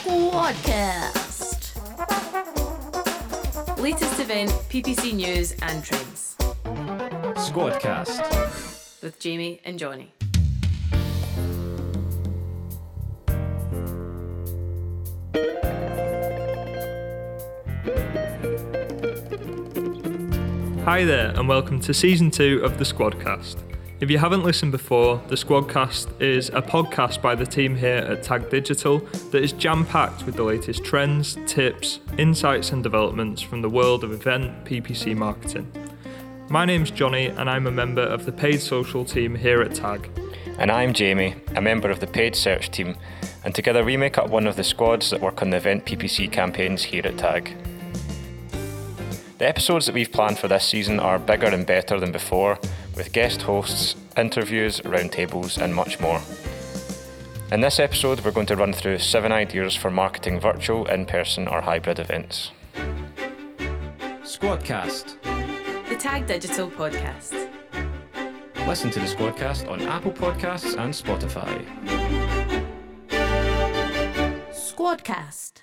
Squadcast. Latest event, PPC news and trends. Squadcast. With Jamie and Jonny. Hi there, and welcome to season two of the Squadcast. If you haven't listened before, the Squadcast is a podcast by the team here at Tag Digital that is jam packed with the latest trends, tips, insights, and developments from the world of event PPC marketing. My name's Jonny, and I'm a member of the paid social team here at Tag. And I'm Jamie, a member of the paid search team, and together we make up one of the squads that work on the event PPC campaigns here at Tag. The episodes that we've planned for this season are bigger and better than before, with guest hosts, interviews, roundtables, and much more. In this episode, we're going to run through seven ideas for marketing virtual, in person, or hybrid events. Squadcast. The Tag Digital podcast. Listen to the Squadcast on Apple Podcasts and Spotify. Squadcast.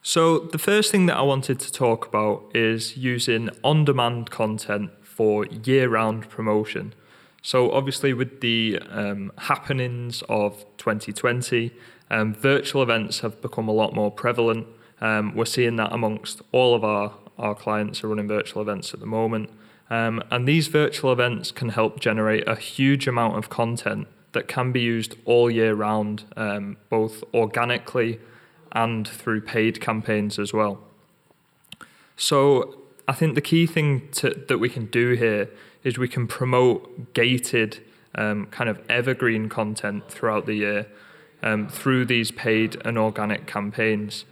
So, the first thing that I wanted to talk about is using on demand content for year round promotion. So, obviously, with the um, happenings of 2020, um, virtual events have become a lot more prevalent. Um, we're seeing that amongst all of our, our clients are running virtual events at the moment. Um, and these virtual events can help generate a huge amount of content that can be used all year round, um, both organically and through paid campaigns as well. So I think the key thing to, that we can do here is we can promote gated um, kind of evergreen content throughout the year um, through these paid and organic campaigns.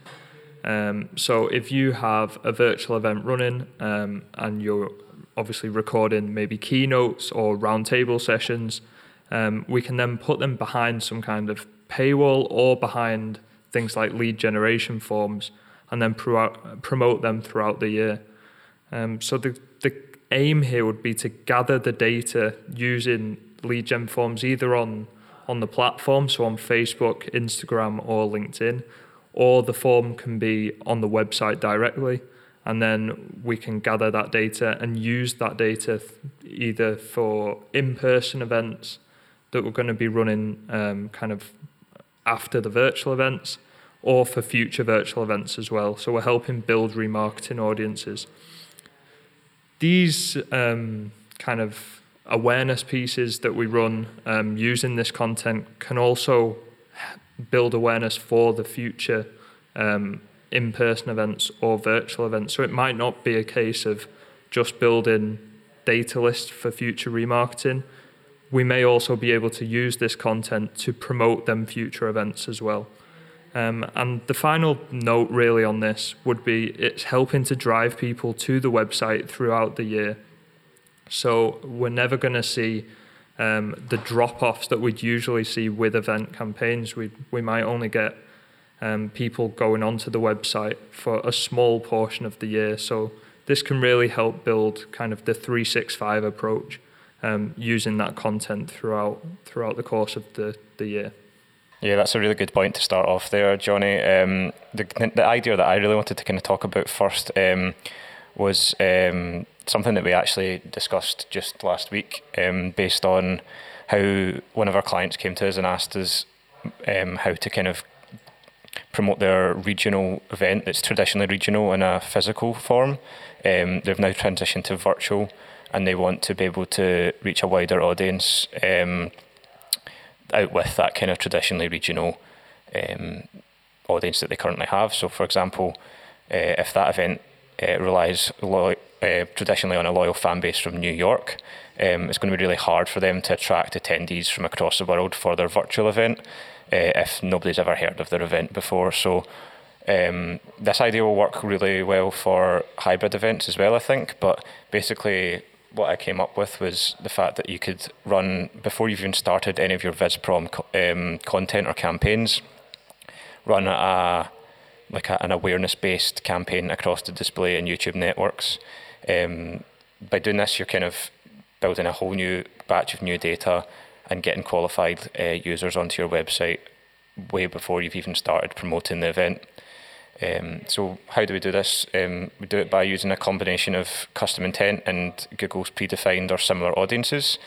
Um, so if you have a virtual event running um, and you're obviously recording maybe keynotes or roundtable sessions, um, we can then put them behind some kind of paywall or behind things like lead generation forms and then pro- promote them throughout the year. Um, so the, the aim here would be to gather the data using lead gen forms either on, on the platform, so on Facebook, Instagram, or LinkedIn, or the form can be on the website directly. And then we can gather that data and use that data th- either for in person events that we're going to be running um, kind of after the virtual events or for future virtual events as well. So we're helping build remarketing audiences. These um, kind of awareness pieces that we run um, using this content can also build awareness for the future um, in person events or virtual events. So it might not be a case of just building data lists for future remarketing. We may also be able to use this content to promote them future events as well. Um, and the final note, really, on this would be it's helping to drive people to the website throughout the year. So we're never going to see um, the drop offs that we'd usually see with event campaigns. We, we might only get um, people going onto the website for a small portion of the year. So this can really help build kind of the 365 approach um, using that content throughout throughout the course of the, the year. Yeah, that's a really good point to start off there, Jonny. Um, the, the idea that I really wanted to kind of talk about first um, was um, something that we actually discussed just last week, um, based on how one of our clients came to us and asked us um, how to kind of promote their regional event that's traditionally regional in a physical form. Um, they've now transitioned to virtual and they want to be able to reach a wider audience out with that kind of traditionally regional um, audience that they currently have. So, for example, uh, if that event uh, relies lo- uh, traditionally on a loyal fan base from New York, um, it's going to be really hard for them to attract attendees from across the world for their virtual event uh, if nobody's ever heard of their event before. So, um, this idea will work really well for hybrid events as well, I think. But basically, what I came up with was the fact that you could run before you've even started any of your VisProm um, content or campaigns, run a like a, an awareness based campaign across the display and YouTube networks. Um, by doing this, you're kind of building a whole new batch of new data and getting qualified uh, users onto your website way before you've even started promoting the event. Um, so how do we do this? Um, we do it by using a combination of custom intent and Google's predefined or similar audiences.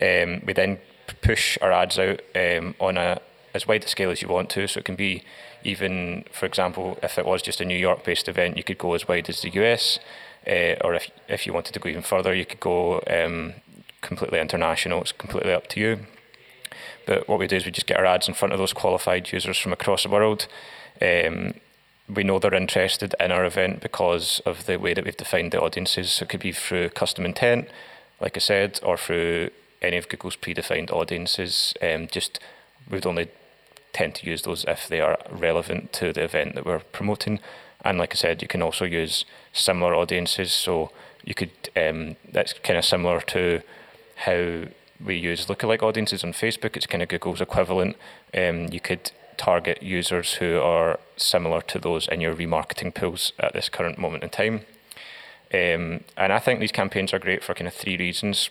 Um, we then push our ads out um, on a as wide a scale as you want to. So it can be even, for example, if it was just a New York-based event, you could go as wide as the US. Uh, or if if you wanted to go even further, you could go um, completely international. It's completely up to you. But what we do is we just get our ads in front of those qualified users from across the world. Um, we know they're interested in our event because of the way that we've defined the audiences. So it could be through custom intent, like I said, or through any of Google's predefined audiences. Um, just we'd only tend to use those if they are relevant to the event that we're promoting. And like I said, you can also use similar audiences. So you could um, that's kind of similar to how we use lookalike audiences on Facebook. It's kind of Google's equivalent. Um, you could target users who are similar to those in your remarketing pools at this current moment in time. Um, and I think these campaigns are great for kind of three reasons.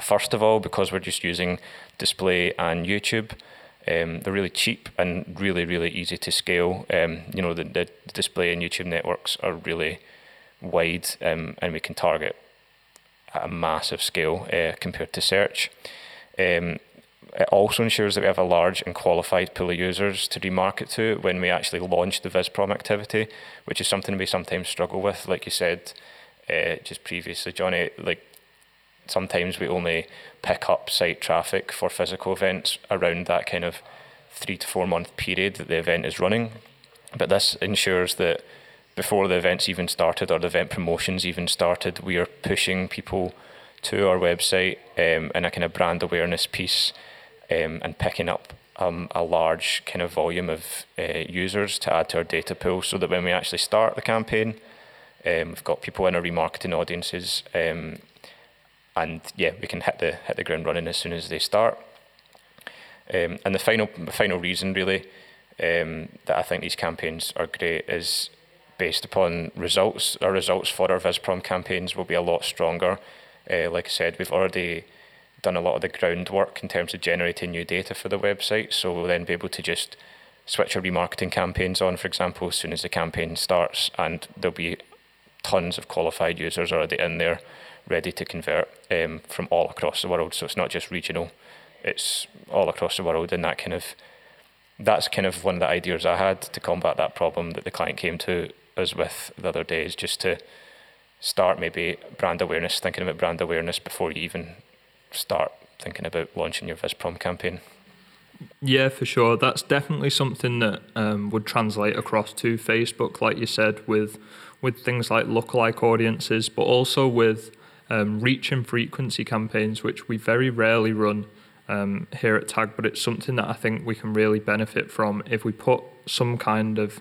First of all, because we're just using display and YouTube. Um, they're really cheap and really, really easy to scale. Um, you know, the, the display and YouTube networks are really wide um, and we can target at a massive scale uh, compared to search. Um, it also ensures that we have a large and qualified pool of users to remarket to when we actually launch the VisProm activity, which is something we sometimes struggle with. Like you said uh, just previously, Jonny, like sometimes we only pick up site traffic for physical events around that kind of three to four month period that the event is running. But this ensures that before the events even started or the event promotions even started, we are pushing people to our website um, in a kind of brand awareness piece um, and picking up um, a large kind of volume of uh, users to add to our data pool so that when we actually start the campaign, um, we've got people in our remarketing audiences um, and yeah, we can hit the hit the ground running as soon as they start. Um, and the final final reason really um, that I think these campaigns are great is based upon results. Our results for our VisProm campaigns will be a lot stronger. Uh, like I said, we've already done a lot of the groundwork in terms of generating new data for the website. So we'll then be able to just switch our remarketing campaigns on, for example, as soon as the campaign starts, and there'll be tons of qualified users already in there ready to convert um, from all across the world. So it's not just regional; it's all across the world, and that kind of that's kind of one of the ideas I had to combat that problem that the client came to us with the other day is just to start maybe brand awareness, thinking about brand awareness before you even start thinking about launching your VisProm campaign. Yeah, for sure. That's definitely something that um, would translate across to Facebook, like you said, with with things like lookalike audiences, but also with um, reach and frequency campaigns, which we very rarely run um, here at Tag, but it's something that I think we can really benefit from if we put some kind of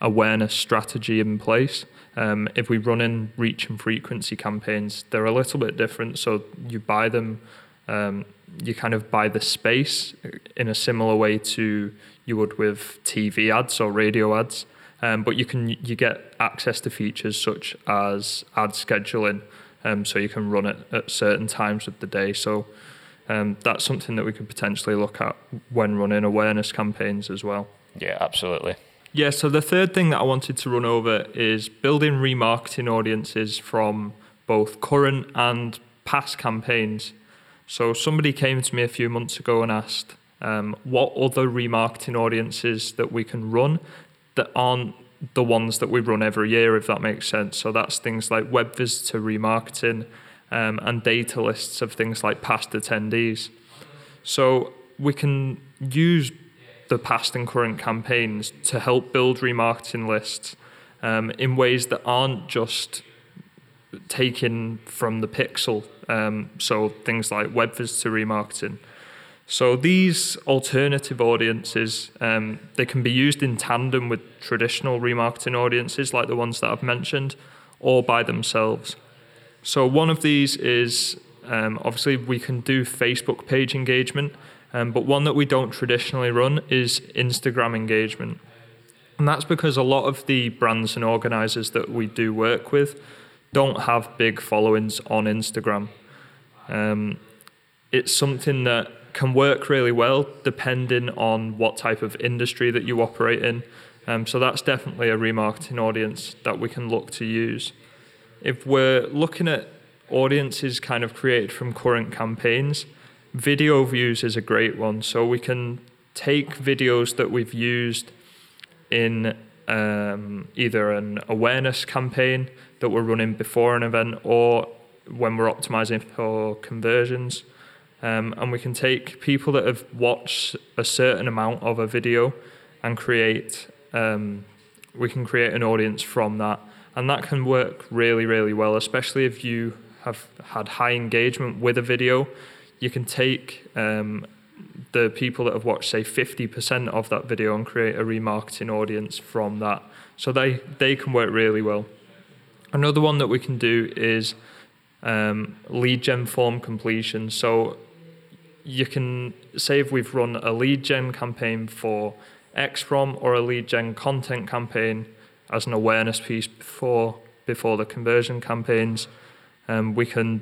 awareness strategy in place. Um, if we run in reach and frequency campaigns, they're a little bit different. So you buy them, um, you kind of buy the space in a similar way to you would with TV ads or radio ads. Um, but you can you get access to features such as ad scheduling, um, so you can run it at certain times of the day. So um, that's something that we could potentially look at when running awareness campaigns as well. Yeah, absolutely. Yeah, so the third thing that I wanted to run over is building remarketing audiences from both current and past campaigns. So somebody came to me a few months ago and asked um, what other remarketing audiences that we can run that aren't the ones that we run every year, if that makes sense. So that's things like web visitor remarketing um, and data lists of things like past attendees. So we can use the past and current campaigns to help build remarketing lists um, in ways that aren't just taken from the pixel. Um, so things like web visitor remarketing. So these alternative audiences, um, they can be used in tandem with traditional remarketing audiences like the ones that I've mentioned, or by themselves. So one of these is um, obviously we can do Facebook page engagement. Um, but one that we don't traditionally run is Instagram engagement. And that's because a lot of the brands and organizers that we do work with don't have big followings on Instagram. Um, it's something that can work really well depending on what type of industry that you operate in. Um, so that's definitely a remarketing audience that we can look to use. If we're looking at audiences kind of created from current campaigns, video views is a great one. So we can take videos that we've used in um, either an awareness campaign that we're running before an event or when we're optimizing for conversions. Um, and we can take people that have watched a certain amount of a video and create, um, we can create an audience from that. And that can work really, really well, especially if you have had high engagement with a video. You can take um, the people that have watched, say, 50% of that video and create a remarketing audience from that. So they, they can work really well. Another one that we can do is um, lead gen form completion. So you can say if we've run a lead gen campaign for XPROM or a lead gen content campaign as an awareness piece before before the conversion campaigns, um, we can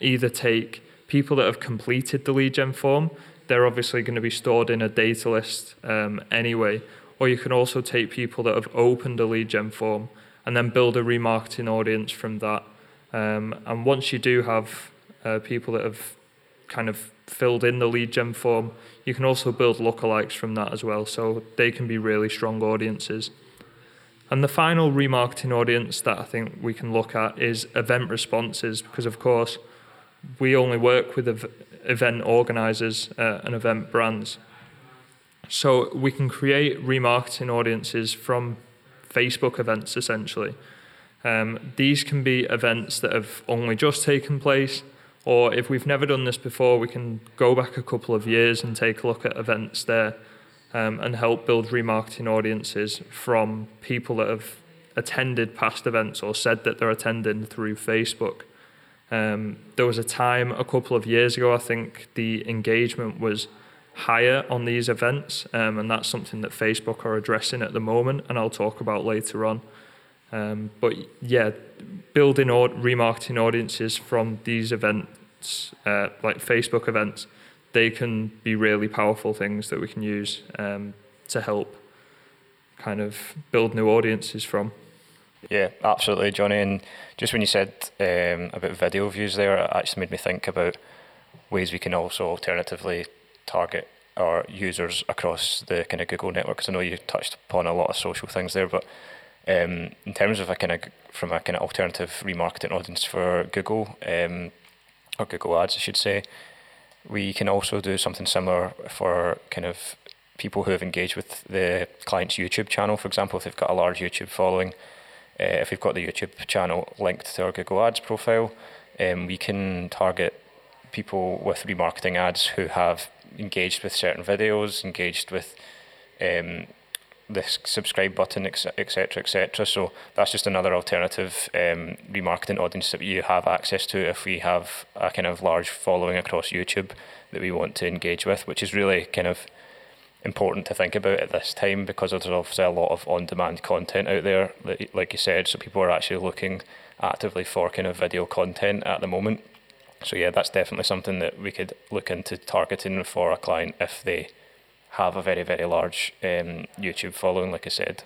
either take people that have completed the lead gen form they're obviously going to be stored in a data list um, anyway. Or you can also take people that have opened a lead gen form and then build a remarketing audience from that. Um, and once you do have uh, people that have kind of filled in the lead gen form, you can also build lookalikes from that as well. So they can be really strong audiences. And the final remarketing audience that I think we can look at is event responses, because of course, we only work with ev- event organizers uh, and event brands. So we can create remarketing audiences from Facebook events essentially. Um, these can be events that have only just taken place, or if we've never done this before, we can go back a couple of years and take a look at events there um, and help build remarketing audiences from people that have attended past events or said that they're attending through Facebook. Um, there was a time a couple of years ago, I think the engagement was higher on these events, um, and that's something that Facebook are addressing at the moment, and I'll talk about later on. Um, but yeah, building or remarketing audiences from these events, uh, like Facebook events, they can be really powerful things that we can use um, to help kind of build new audiences from. Yeah, absolutely, Jonny. And just when you said um, about video views there, it actually made me think about ways we can also alternatively target our users across the kind of Google network. Because I know you touched upon a lot of social things there, but um, in terms of a kind of from a kind of alternative remarketing audience for Google um, or Google Ads, I should say, we can also do something similar for kind of people who have engaged with the client's YouTube channel, for example, if they've got a large YouTube following uh, if we've got the YouTube channel linked to our Google Ads profile, um, we can target people with remarketing ads who have engaged with certain videos, engaged with um, the subscribe button, etc., etc. So that's just another alternative um, remarketing audience that you have access to if we have a kind of large following across YouTube that we want to engage with, which is really kind of important to think about at this time because there's obviously a lot of on-demand content out there, like you said. So people are actually looking actively for kind of video content at the moment. So yeah, that's definitely something that we could look into targeting for a client if they have a very very large um, YouTube following, like I said.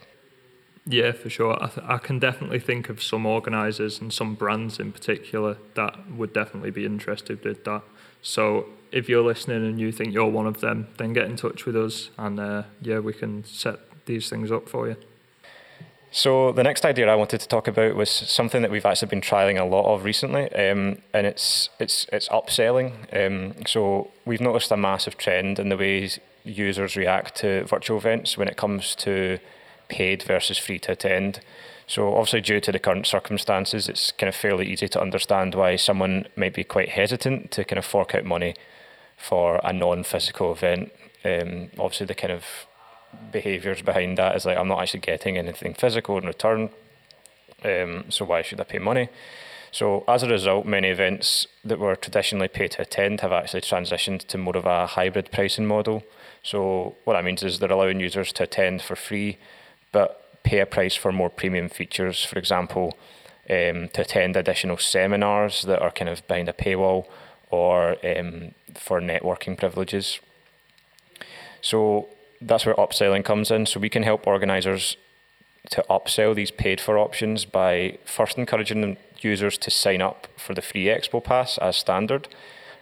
Yeah, for sure. I, th- I can definitely think of some organisers and some brands in particular that would definitely be interested with that. So if you're listening and you think you're one of them, then get in touch with us and uh, yeah, we can set these things up for you. So the next idea I wanted to talk about was something that we've actually been trialing a lot of recently, um, and it's it's it's upselling. Um, so we've noticed a massive trend in the ways users react to virtual events when it comes to paid versus free to attend. So obviously, due to the current circumstances, it's kind of fairly easy to understand why someone might be quite hesitant to kind of fork out money for a non-physical event. Um, obviously, the kind of behaviours behind that is like I'm not actually getting anything physical in return, um, so why should I pay money? So as a result, many events that were traditionally pay to attend have actually transitioned to more of a hybrid pricing model. So what that means is they're allowing users to attend for free, but pay a price for more premium features. For example, um, to attend additional seminars that are kind of behind a paywall or um, for networking privileges. So that's where upselling comes in. So we can help organisers to upsell these paid for options by first encouraging users to sign up for the free Expo Pass as standard.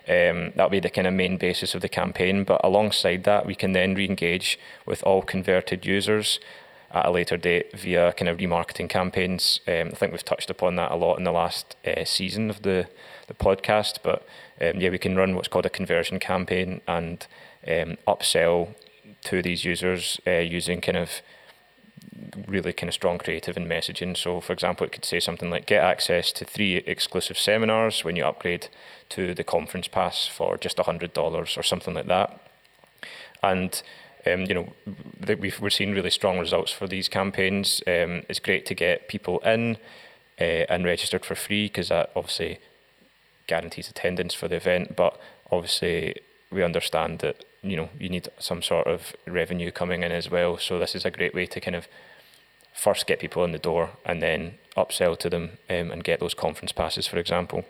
Um, that'll be the kind of main basis of the campaign. But alongside that, we can then re-engage with all converted users at a later date via kind of remarketing campaigns. Um, I think we've touched upon that a lot in the last uh, season of the the podcast. But um, yeah, we can run what's called a conversion campaign and um, upsell to these users uh, using kind of really kind of strong creative and messaging. So, for example, it could say something like get access to three exclusive seminars when you upgrade to the conference pass for just $100 or something like that. And um, you know, we've, we're seeing really strong results for these campaigns. Um, it's great to get people in uh, and registered for free because that obviously guarantees attendance for the event. But obviously, we understand that you know you need some sort of revenue coming in as well. So this is a great way to kind of first get people in the door and then upsell to them um, and get those conference passes, for example.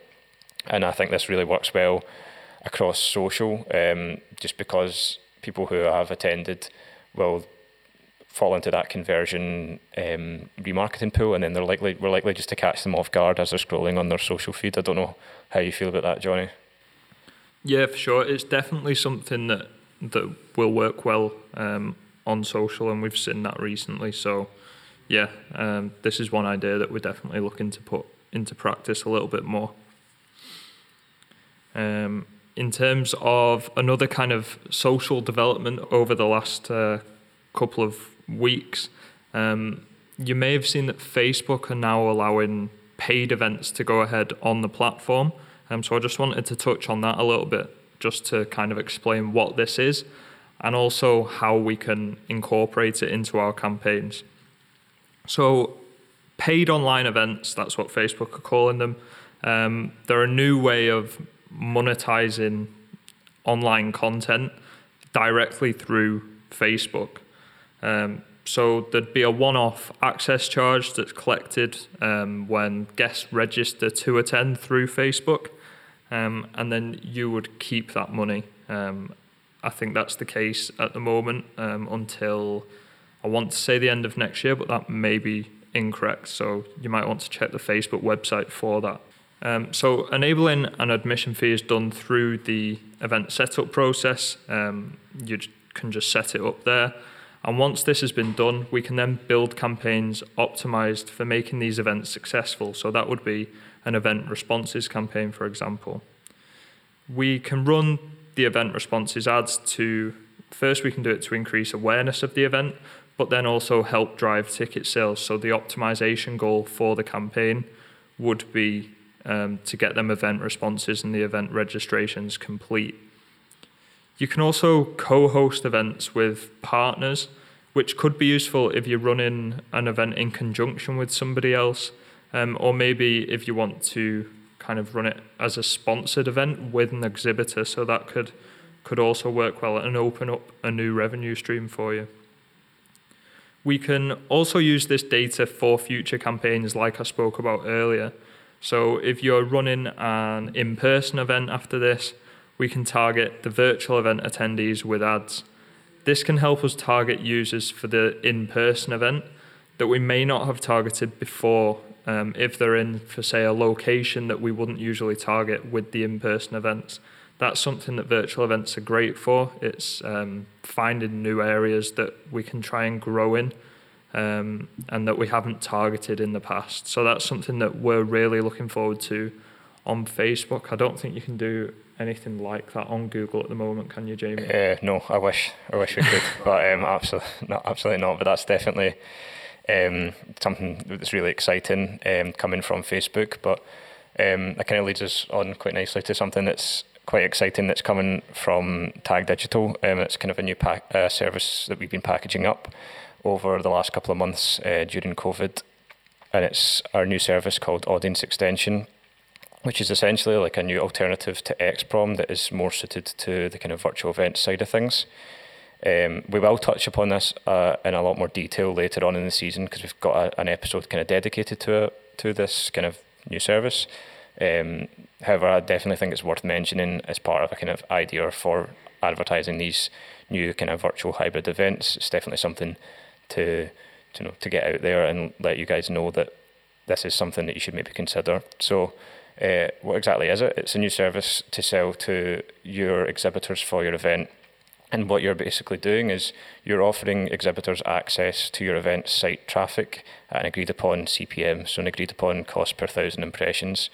And I think this really works well across social, um, just because people who have attended will fall into that conversion um, remarketing pool, and then they're likely we're likely just to catch them off guard as they're scrolling on their social feed. I don't know how you feel about that, Jonny. Yeah, for sure. It's definitely something that that will work well um, on social, and we've seen that recently. So, yeah, um, this is one idea that we're definitely looking to put into practice a little bit more. Um, in terms of another kind of social development over the last uh, couple of weeks, um, you may have seen that Facebook are now allowing paid events to go ahead on the platform. Um, so I just wanted to touch on that a little bit, just to kind of explain what this is and also how we can incorporate it into our campaigns. So, paid online events, that's what Facebook are calling them. Um, they're a new way of monetizing online content directly through Facebook. Um, so there'd be a one-off access charge that's collected um, when guests register to attend through Facebook, um, and then you would keep that money. Um, I think that's the case at the moment um, until I want to say the end of next year, but that may be incorrect. So you might want to check the Facebook website for that. Um, so enabling an admission fee is done through the event setup process. Um, you can just set it up there. And once this has been done, we can then build campaigns optimized for making these events successful. So that would be an event responses campaign, for example. We can run the event responses ads to first, we can do it to increase awareness of the event, but then also help drive ticket sales. So the optimization goal for the campaign would be um, to get them event responses and the event registrations complete. You can also co host events with partners, which could be useful if you're running an event in conjunction with somebody else, um, or maybe if you want to kind of run it as a sponsored event with an exhibitor. So that could could also work well and open up a new revenue stream for you. We can also use this data for future campaigns, like I spoke about earlier. So if you're running an in person event after this, we can target the virtual event attendees with ads. This can help us target users for the in person event that we may not have targeted before um, if they're in, for say, a location that we wouldn't usually target with the in person events. That's something that virtual events are great for. It's um, finding new areas that we can try and grow in um, and that we haven't targeted in the past. So that's something that we're really looking forward to on Facebook. I don't think you can do anything like that on Google at the moment, can you, Jamie? Uh, no, I wish I wish we could, but um, absolutely not, absolutely not. But that's definitely um, something that's really exciting um, coming from Facebook. But um, that kind of leads us on quite nicely to something that's quite exciting that's coming from Tag Digital. Um, it's kind of a new pack, uh, service that we've been packaging up over the last couple of months uh, during COVID. And it's our new service called Audience Extension, which is essentially like a new alternative to XProm that is more suited to the kind of virtual event side of things. Um, we will touch upon this uh, in a lot more detail later on in the season because we've got a, an episode kind of dedicated to it, to this kind of new service. Um, however, I definitely think it's worth mentioning as part of a kind of idea for advertising these new kind of virtual hybrid events. It's definitely something to to know to get out there and let you guys know that this is something that you should maybe consider. So. Uh, what exactly is it? It's a new service to sell to your exhibitors for your event. And what you're basically doing is you're offering exhibitors access to your event site traffic at an agreed upon CPM, so an agreed upon cost per thousand impressions.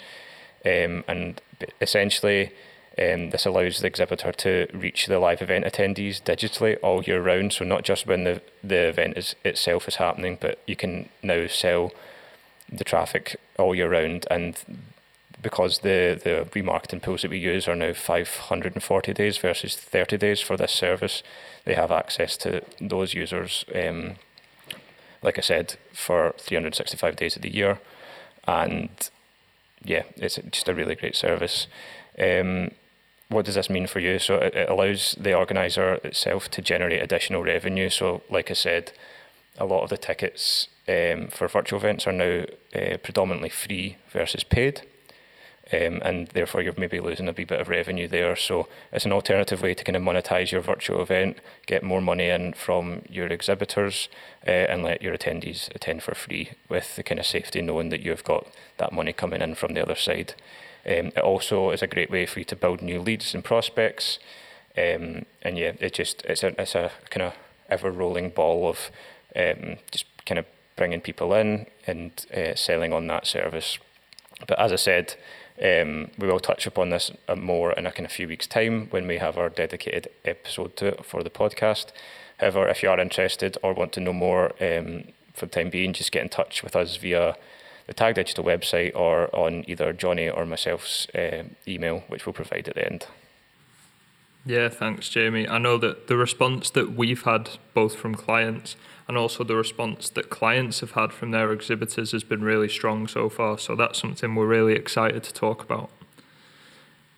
Um, and essentially, um, this allows the exhibitor to reach the live event attendees digitally all year round. So not just when the the event is itself is happening, but you can now sell the traffic all year round. And because the the remarketing pools that we use are now 540 days versus 30 days for this service, they have access to those users. Um, like I said, for 365 days of the year, and yeah, it's just a really great service. Um, what does this mean for you? So it, it allows the organizer itself to generate additional revenue. So, like I said, a lot of the tickets um, for virtual events are now uh, predominantly free versus paid. Um, and therefore you're maybe losing a wee bit of revenue there. So it's an alternative way to kind of monetize your virtual event, get more money in from your exhibitors, uh, and let your attendees attend for free with the kind of safety knowing that you've got that money coming in from the other side. Um, it also is a great way for you to build new leads and prospects. Um, and yeah, it just it's a it's a kind of ever rolling ball of um, just kind of bringing people in and uh, selling on that service. But as I said, um, we will touch upon this more in a kind of few weeks' time when we have our dedicated episode to it for the podcast. However, if you are interested or want to know more um, for the time being, just get in touch with us via the Tag Digital website or on either Jonny or myself's uh, email, which we'll provide at the end. Yeah, thanks, Jamie. I know that the response that we've had both from clients and also the response that clients have had from their exhibitors has been really strong so far. So that's something we're really excited to talk about.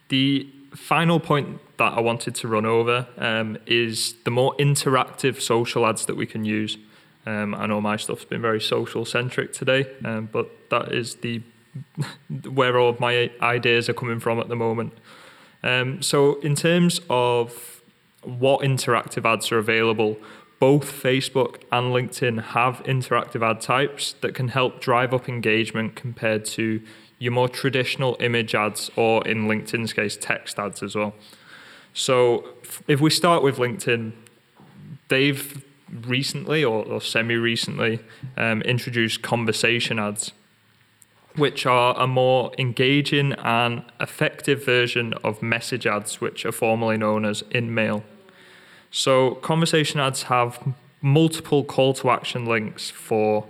The final point that I wanted to run over um, is the more interactive social ads that we can use. Um, I know my stuff's been very social centric today, um, but that is the where all of my ideas are coming from at the moment. Um, so, in terms of what interactive ads are available, both Facebook and LinkedIn have interactive ad types that can help drive up engagement compared to your more traditional image ads, or in LinkedIn's case, text ads as well. So, if we start with LinkedIn, they've recently or, or semi recently um, introduced conversation ads, which are a more engaging and effective version of message ads, which are formerly known as InMail. So, conversation ads have multiple call to action links for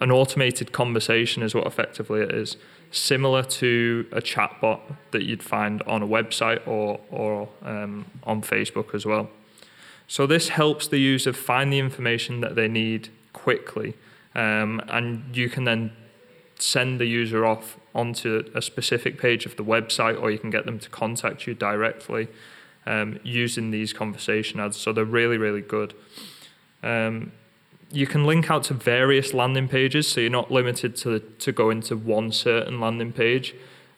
an automated conversation, is what effectively it is. Similar to a chatbot that you'd find on a website or, or um, on Facebook as well. So this helps the user find the information that they need quickly, um, and you can then send the user off onto a specific page of the website, or you can get them to contact you directly um, using these conversation ads. So they're really, really good. Um, you can link out to various landing pages, so you're not limited to to go into one certain landing page.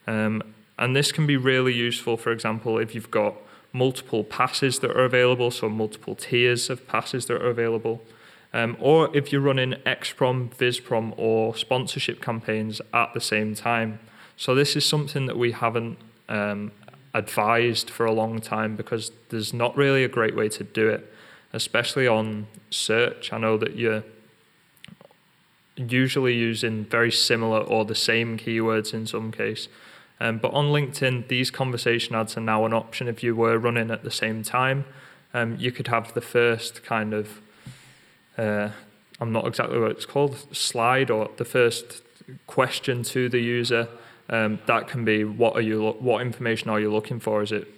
Um, and this can be really useful, for example, if you've got multiple passes that are available, so multiple tiers of passes that are available. Um, or if you're running XProm, VisProm, or sponsorship campaigns at the same time. So this is something that we haven't um, advised for a long time because there's not really a great way to do it, especially on search. I know that you're usually using very similar or the same keywords in some case. Um, but on LinkedIn, these conversation ads are now an option if you were running at the same time. Um, you could have the first kind of, uh, I'm not exactly what it's called, slide or the first question to the user. Um, that can be what are you what information are you looking for? Is it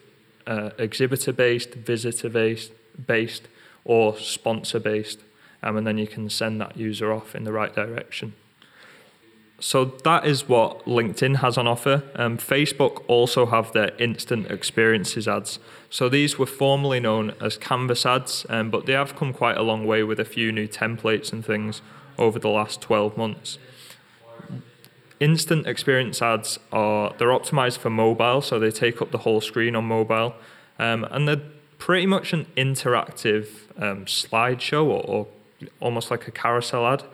uh, exhibitor based, visitor based, based, or sponsor based? Um, and then you can send that user off in the right direction. So that is what LinkedIn has on offer. Um, Facebook also have their instant experiences ads. So these were formerly known as Canvas ads, um, but they have come quite a long way with a few new templates and things over the last 12 months. Instant experience ads are they're optimized for mobile, so they take up the whole screen on mobile, um, and they're pretty much an interactive um, slideshow or, or, almost like a carousel ad.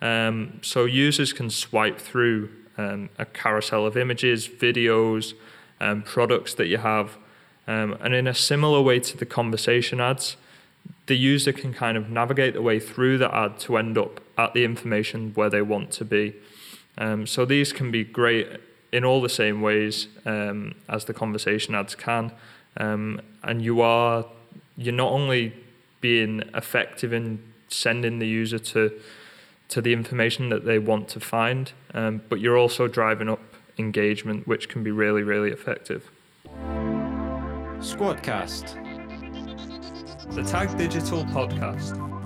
Um, so users can swipe through um, a carousel of images, videos, um, products that you have, um, and in a similar way to the conversation ads, the user can kind of navigate the way through the ad to end up at the information where they want to be. Um, so these can be great in all the same ways um, as the conversation ads can, um, and you are you're not only being effective in sending the user to to the information that they want to find, um, but you're also driving up engagement, which can be really really effective. Squadcast. The Tag Digital Podcast.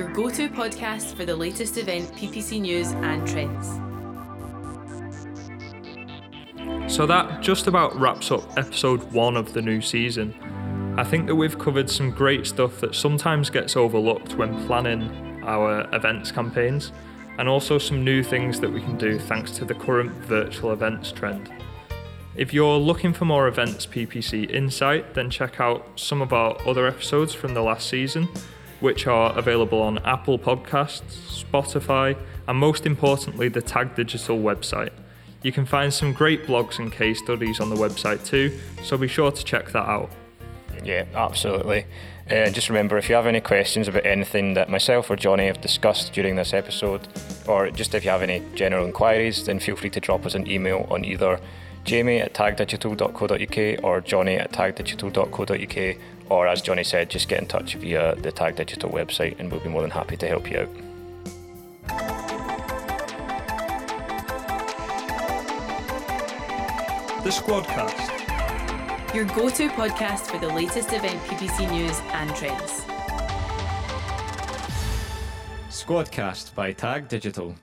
Your go to podcast for the latest event, PPC news, and trends. So that just about wraps up episode one of the new season. I think that we've covered some great stuff that sometimes gets overlooked when planning our events campaigns, and also some new things that we can do thanks to the current virtual events trend. If you're looking for more events PPC insight, then check out some of our other episodes from the last season, which are available on Apple Podcasts, Spotify, and most importantly, the Tag Digital website. You can find some great blogs and case studies on the website too, so be sure to check that out. Yeah, absolutely. Uh, just remember if you have any questions about anything that myself or Jonny have discussed during this episode, or just if you have any general inquiries, then feel free to drop us an email on either jamie at tagdigital.co.uk or johnny at tagdigital.co.uk, or as Jonny said, just get in touch via the Tag Digital website and we'll be more than happy to help you out. The Squadcast. Your go to podcast for the latest event, PPC news, and trends. Squadcast by Tag Digital.